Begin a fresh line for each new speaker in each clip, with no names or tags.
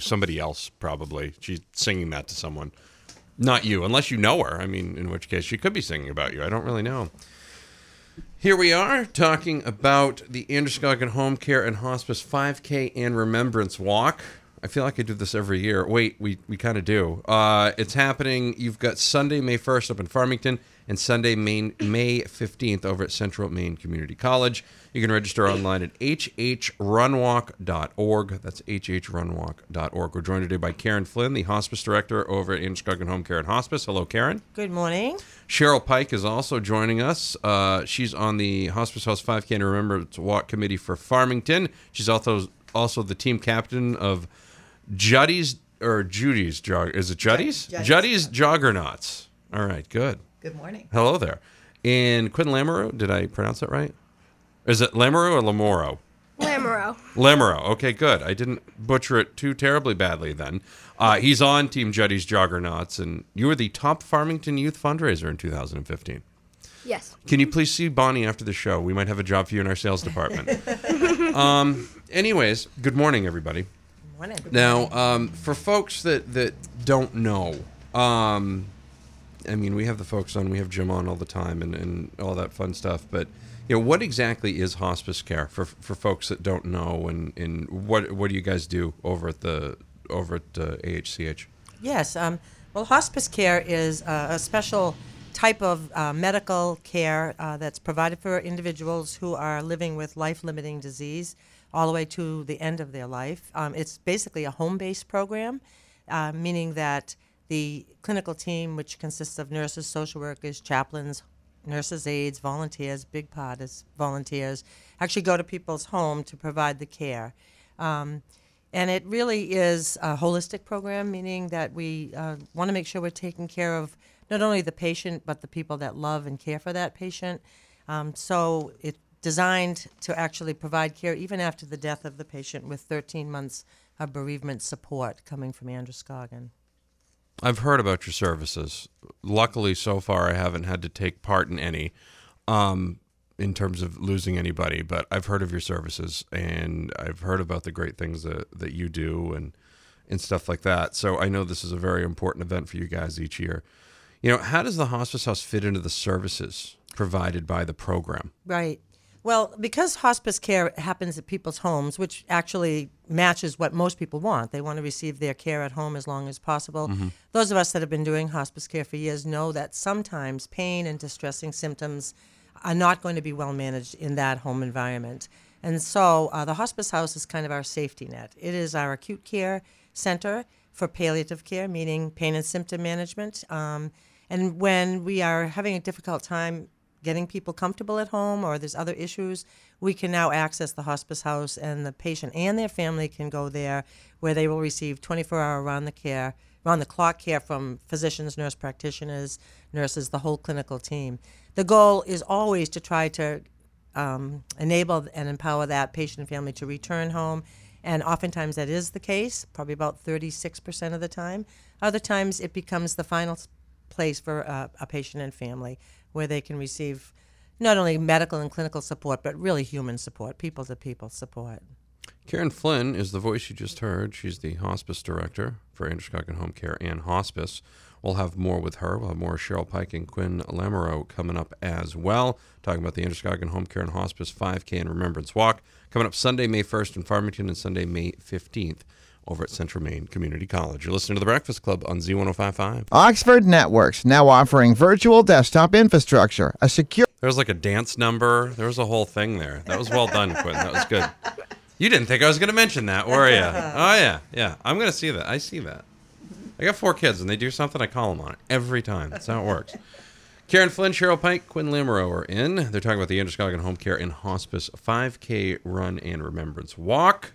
Somebody else, probably. She's singing that to someone. Not you, unless you know her. I mean, in which case she could be singing about you. I don't really know. Here we are talking about the Androscoggin Home Care and Hospice 5K and Remembrance Walk. I feel like I do this every year. Wait, we, we kind of do. Uh, it's happening. You've got Sunday, May 1st up in Farmington and Sunday, May, May 15th over at Central Maine Community College. You can register online at hhrunwalk.org. That's hhrunwalk.org. We're joined today by Karen Flynn, the hospice director over at Androscoggin Home Care and Hospice. Hello, Karen.
Good morning.
Cheryl Pike is also joining us. Uh, she's on the Hospice House 5K and Remembrance Walk Committee for Farmington. She's also also the team captain of Juddy's or Judy's jog. Is it Juddy's?
Juddy's.
Juddy's Joggernauts. All right, good.
Good morning.
Hello there. And Quinn Lamoureux, did I pronounce that right? Is it Lamoureux or Lamoro?
Lamoureux.
Lamoureux. Okay, good. I didn't butcher it too terribly badly then. Uh, he's on Team Juddy's Joggernauts, and you were the top Farmington Youth fundraiser in 2015.
Yes.
Can you please see Bonnie after the show? We might have a job for you in our sales department. um, anyways, good morning, everybody.
Morning.
Now, um, for folks that, that don't know, um, I mean, we have the folks on, we have Jim on all the time and, and all that fun stuff, but you know, what exactly is hospice care for, for folks that don't know and, and what, what do you guys do over at the, over at uh, AHCH?
Yes. Um, well, hospice care is uh, a special type of uh, medical care uh, that's provided for individuals who are living with life-limiting disease all the way to the end of their life. Um, it's basically a home-based program, uh, meaning that the clinical team, which consists of nurses, social workers, chaplains, nurses' aides, volunteers, big part is volunteers, actually go to people's home to provide the care. Um, and it really is a holistic program, meaning that we uh, want to make sure we're taking care of not only the patient, but the people that love and care for that patient. Um, so it's designed to actually provide care even after the death of the patient with 13 months of bereavement support coming from Androscoggin.
I've heard about your services. Luckily, so far, I haven't had to take part in any um, in terms of losing anybody, but I've heard of your services and I've heard about the great things that, that you do and, and stuff like that. So I know this is a very important event for you guys each year. You know, how does the hospice house fit into the services provided by the program?
Right. Well, because hospice care happens at people's homes, which actually matches what most people want, they want to receive their care at home as long as possible. Those of us that have been doing hospice care for years know that sometimes pain and distressing symptoms are not going to be well managed in that home environment. And so uh, the hospice house is kind of our safety net. It is our acute care center for palliative care, meaning pain and symptom management. Um, and when we are having a difficult time getting people comfortable at home or there's other issues, we can now access the hospice house and the patient and their family can go there where they will receive 24 hour around-the-care, round-the-clock care from physicians, nurse practitioners, nurses, the whole clinical team. The goal is always to try to um, enable and empower that patient and family to return home. And oftentimes that is the case, probably about 36% of the time. Other times it becomes the final place for uh, a patient and family where they can receive not only medical and clinical support, but really human support, people to people support.
Karen Flynn is the voice you just heard. She's the hospice director for Androscoggin Home Care and Hospice. We'll have more with her. We'll have more Cheryl Pike and Quinn Lamoureux coming up as well, talking about the Androscoggin Home Care and Hospice 5K and Remembrance Walk coming up Sunday, May 1st in Farmington and Sunday, May 15th over at Central Maine Community College. You're listening to The Breakfast Club on Z1055.
Oxford Networks now offering virtual desktop infrastructure, a secure
There was like a dance number. There was a whole thing there. That was well done, Quinn. That was good. You didn't think I was going to mention that, were you? Oh yeah, yeah. I'm going to see that. I see that. I got four kids, and they do something. I call them on it every time. That's how it works. Karen Flynn, Cheryl Pike, Quinn Lamoureux are in. They're talking about the Androscoggin Home Care and Hospice 5K Run and Remembrance Walk.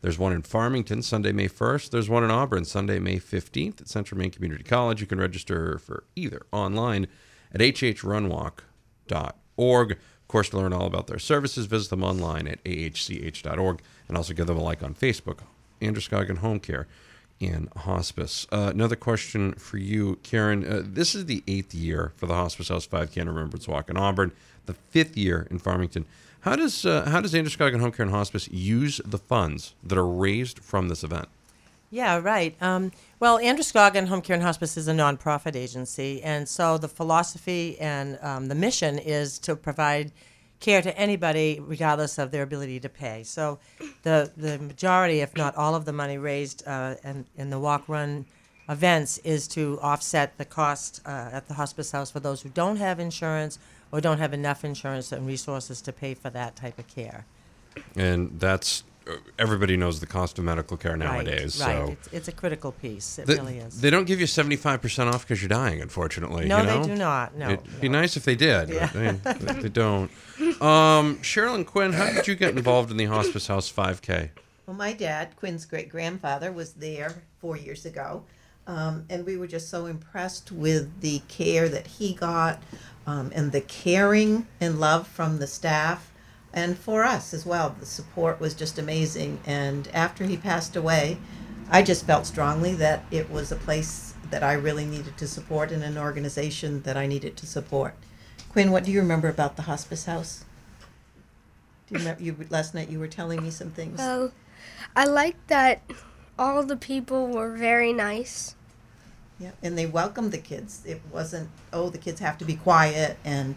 There's one in Farmington, Sunday, May 1st. There's one in Auburn, Sunday, May 15th at Central Maine Community College. You can register for either online at hhrunwalk.org. Of course, to learn all about their services, visit them online at ahch.org and also give them a like on Facebook. Androscoggin Home Care and Hospice. Uh, another question for you, Karen. Uh, this is the eighth year for the Hospice House 5K and Remembrance Walk in Auburn, the fifth year in Farmington. How does uh, how does Androscoggin Home Care and Hospice use the funds that are raised from this event?
Yeah, right. Um, well, Androscoggin Home Care and Hospice is a nonprofit agency, and so the philosophy and um, the mission is to provide care to anybody, regardless of their ability to pay. So, the the majority, if not all of the money raised uh, in, in the walk run events is to offset the cost uh, at the hospice house for those who don't have insurance or don't have enough insurance and resources to pay for that type of care.
And that's everybody knows the cost of medical care nowadays.
Right, right.
So
It's, it's a critical piece. It
They-
really is.
They don't give you seventy five percent off because you're dying. Unfortunately,
No,
you
they
know?
do not. No,
it'd be nice if they did, but they, they don't. Um, Cheryl and Quinn, how did you get involved in the Hospice House Five K?
Well, my dad, Quinn's great grandfather, was there four years ago. Um, and we were just so impressed with the care that he got um, and the caring and love from the staff and for us as well. The support was just amazing. And after he passed away, I just felt strongly that it was a place that I really needed to support and an organization that I needed to support. Quinn, what do you remember about the hospice house? Do you remember you last night you were telling me some things?
Well, I like that all the people were very nice.
Yeah, and they welcomed the kids. It wasn't, oh, the kids have to be quiet, and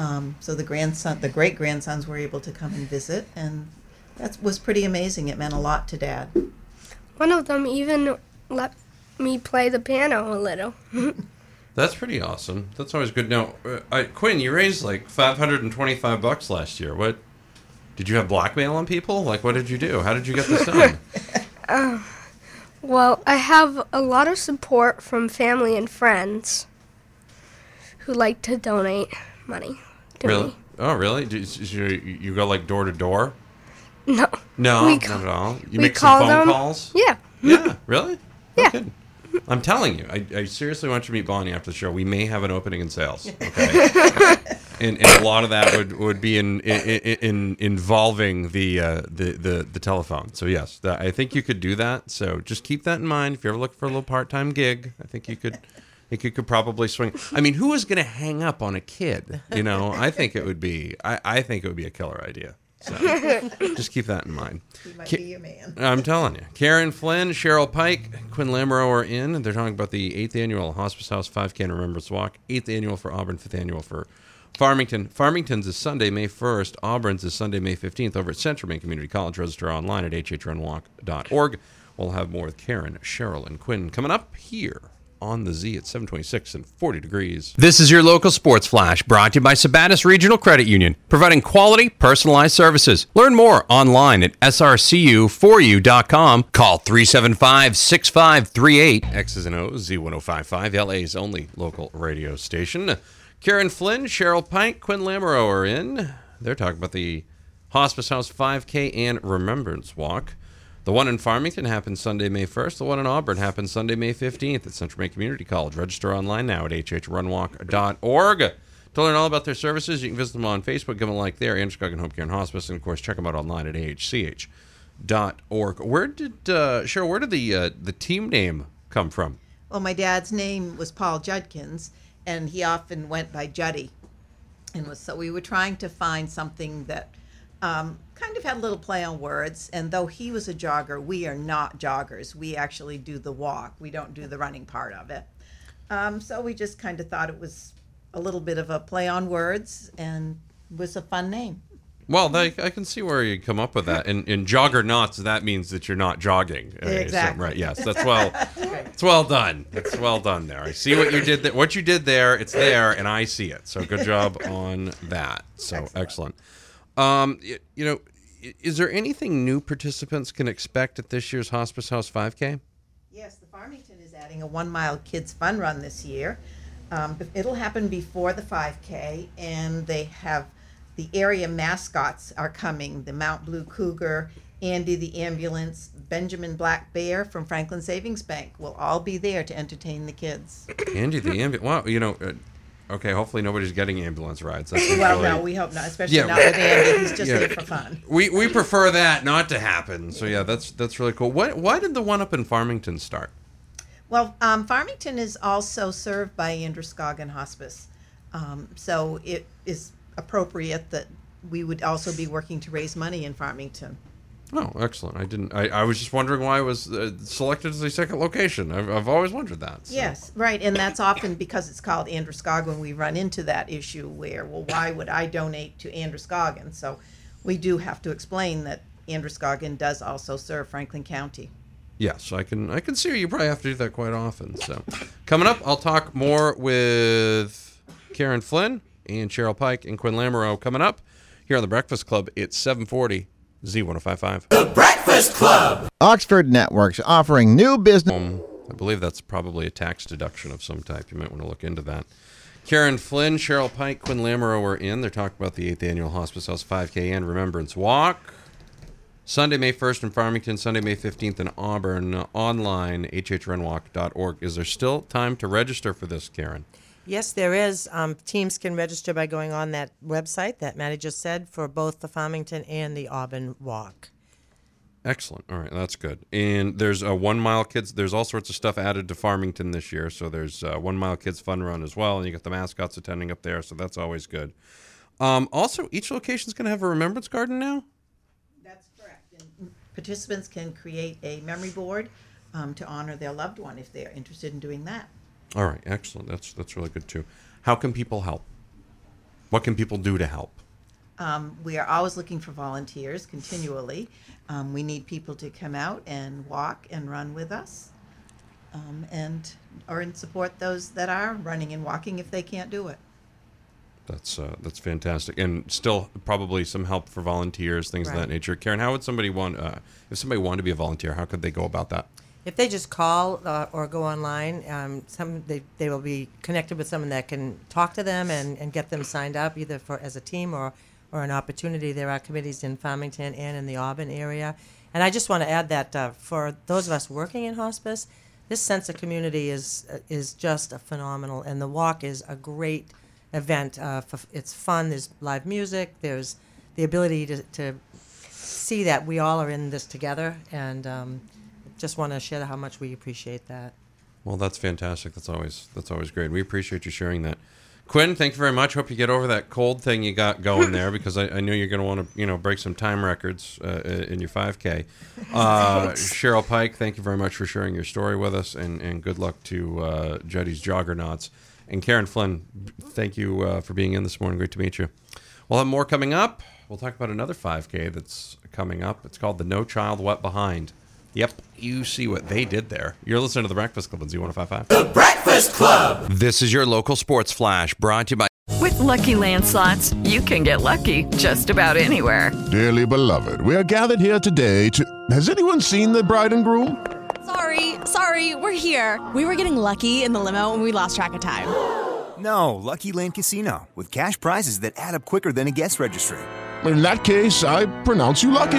um, so the grandson, the great grandsons, were able to come and visit, and that was pretty amazing. It meant a lot to Dad.
One of them even let me play the piano a little.
That's pretty awesome. That's always good. Now, uh, I, Quinn, you raised like five hundred and twenty-five bucks last year. What did you have blackmail on people? Like, what did you do? How did you get this done?
Well, I have a lot of support from family and friends who like to donate money to
really? Oh, really? Do, you, you go like door to door?
No.
No,
We
not
ca-
at all. You make some phone
them-
calls.
Yeah.
Yeah, really?
Yeah.
I'm telling you, I, I seriously want you to meet Bonnie after the show. We may have an opening in sales. Okay. and, and a lot of that would, would be in, in, in involving the, uh, the the the telephone. So yes, that, I think you could do that. So just keep that in mind. If you're ever looking for a little part time gig, I think you could. I think you could probably swing. I mean, who is going to hang up on a kid? You know, I think it would be. I, I think it would be a killer idea. So just keep that in mind.
He might
Ki-
be your man.
I'm telling you. Karen Flynn, Cheryl Pike, Quinn Lamoureux are in. They're talking about the 8th annual Hospice House 5K and Remembrance Walk. 8th annual for Auburn, 5th annual for Farmington. Farmington's is Sunday, May 1st. Auburn's is Sunday, May 15th over at Central Maine Community College. Register online at hhrunwalk.org. We'll have more with Karen, Cheryl, and Quinn coming up here on the Z at 726 and 40 degrees. This is your local sports flash brought to you by Sabattus Regional Credit Union, providing quality, personalized services. Learn more online at srcu4u.com. Call 375 6538. X's and O's, Z1055, LA's only local radio station. Karen Flynn, Cheryl Pike, Quinn Lamoureux are in. They're talking about the Hospice House 5K and Remembrance Walk. The one in Farmington happens Sunday, May 1st. The one in Auburn happens Sunday, May 15th at Central Maine Community College. Register online now at hhrunwalk.org. To learn all about their services, you can visit them on Facebook, give them a like there, Androscoggin Home Care and Hospice, and of course, check them out online at ahch.org. Where did, uh, Cheryl, where did the, uh, the team name come from?
Well, my dad's name was Paul Judkins, and he often went by Juddy. And was so we were trying to find something that um, kind of had a little play on words. And though he was a jogger, we are not joggers. We actually do the walk. We don't do the running part of it. Um, so we just kind of thought it was a little bit of a play on words and was a fun name.
Well, they, I can see where you come up with that. In, in jogger knots, that means that you're not jogging. Uh,
Exactly.
right. Yes. That's well. It's well done. It's well done there. I see what you did. Th- what you did there. It's there, and I see it. So good job on that. So excellent. Um, y- you know, is there anything new participants can expect at this year's Hospice House 5K?
Yes, the Farmington is adding a one mile kids fun run this year. Um, it'll happen before the 5K, and they have the area mascots are coming the Mount Blue Cougar Andy the ambulance, Benjamin Black Bear from Franklin Savings Bank will all be there to entertain the kids.
Andy the ambulance. Wow, you know. Okay, hopefully nobody's getting ambulance rides. That's
Well,
usually-
no, we hope not, especially
Yeah.
not with Andy. He's just
Yeah.
there for fun.
We we prefer that not to happen. So yeah, that's that's really cool. What why did the one up in Farmington start?
Well, um, Farmington is also served by Androscoggin Hospice, um, so it is appropriate that we would also be working to raise money in Farmington.
Oh, excellent. I didn't. I, I was just wondering why it was uh, selected as a second location. I've, I've always wondered that. so.
Yes, right, and that's often because it's called Androscoggin. We run into that issue where, well, why would I donate to Androscoggin? So we do have to explain that Androscoggin does also serve Franklin County.
Yes, I can. I can see you probably have to do that quite often. So, coming up, I'll talk more with Karen Flynn and Cheryl Pike and Quinn Lamoureux. Coming up here on the Breakfast Club, it's 740 Z1055.
The Breakfast Club.
Oxford Networks offering new business.
Um, I believe that's probably a tax deduction of some type. You might want to look into that. Karen Flynn, Cheryl Pike, Quinn Lamoureux are in. They're talking about the 8th Annual Hospice House 5K and Remembrance Walk. Sunday, May 1st in Farmington, Sunday, May 15th in Auburn. Online, hhrunwalk.org. Is there still time to register for this, Karen?
Yes, there is. Um, teams can register by going on that website that Maddie just said for both the Farmington and the Auburn Walk.
Excellent. All right, that's good. And there's a one mile kids. There's all sorts of stuff added to Farmington this year. So there's uh, one mile kids fun run as well, and you got the mascots attending up there. So that's always good. Um, also, each location is going to have a remembrance garden now.
That's correct. And participants can create a memory board um, to honor their loved one if they're interested in doing that.
All right, excellent. That's that's really good too. How can people help? What can people do to help?
Um, we are always looking for volunteers continually. Um, we need people to come out and walk and run with us, um, and or and support those that are running and walking if they can't do it.
That's uh, that's fantastic, and still probably some help for volunteers, things of that nature. Karen, how would somebody want uh, if somebody wanted to be a volunteer? How could they go about that?
If they just call uh, or go online, um, some they, they will be connected with someone that can talk to them and, and get them signed up either for as a team or, or an opportunity. There are committees in Farmington and in the Auburn area. And I just want to add that uh, for those of us working in hospice, this sense of community is uh, is just phenomenal, and the walk is a great event. Uh, for, it's fun. There's live music. There's the ability to, to see that we all are in this together, and um, just want to share how much we appreciate that.
Well, that's fantastic. That's always that's always great. We appreciate you sharing that. Quinn, thank you very much. Hope you get over that cold thing you got going there because I, I know you're going to want to you know break some time records uh, in your 5K. Uh, Cheryl Pike, thank you very much for sharing your story with us, and, and good luck to uh, Juddy's Joggernauts. And Karen Flynn, thank you uh, for being in this morning. Great to meet you. We'll have more coming up. We'll talk about another 5K that's coming up. It's called the No Child Wet Behind. Yep, you see what they did there. You're listening to the Breakfast Club on Z1055.
The Breakfast Club.
This is your local sports flash brought to you by.
With Lucky Land slots, you can get lucky just about anywhere.
Dearly beloved, we are gathered here today to. Has anyone seen the bride and groom?
Sorry, sorry, we're here. We were getting lucky in the limo and we lost track of time.
No, Lucky Land Casino, with cash prizes that add up quicker than a guest registry.
In that case, I pronounce you lucky.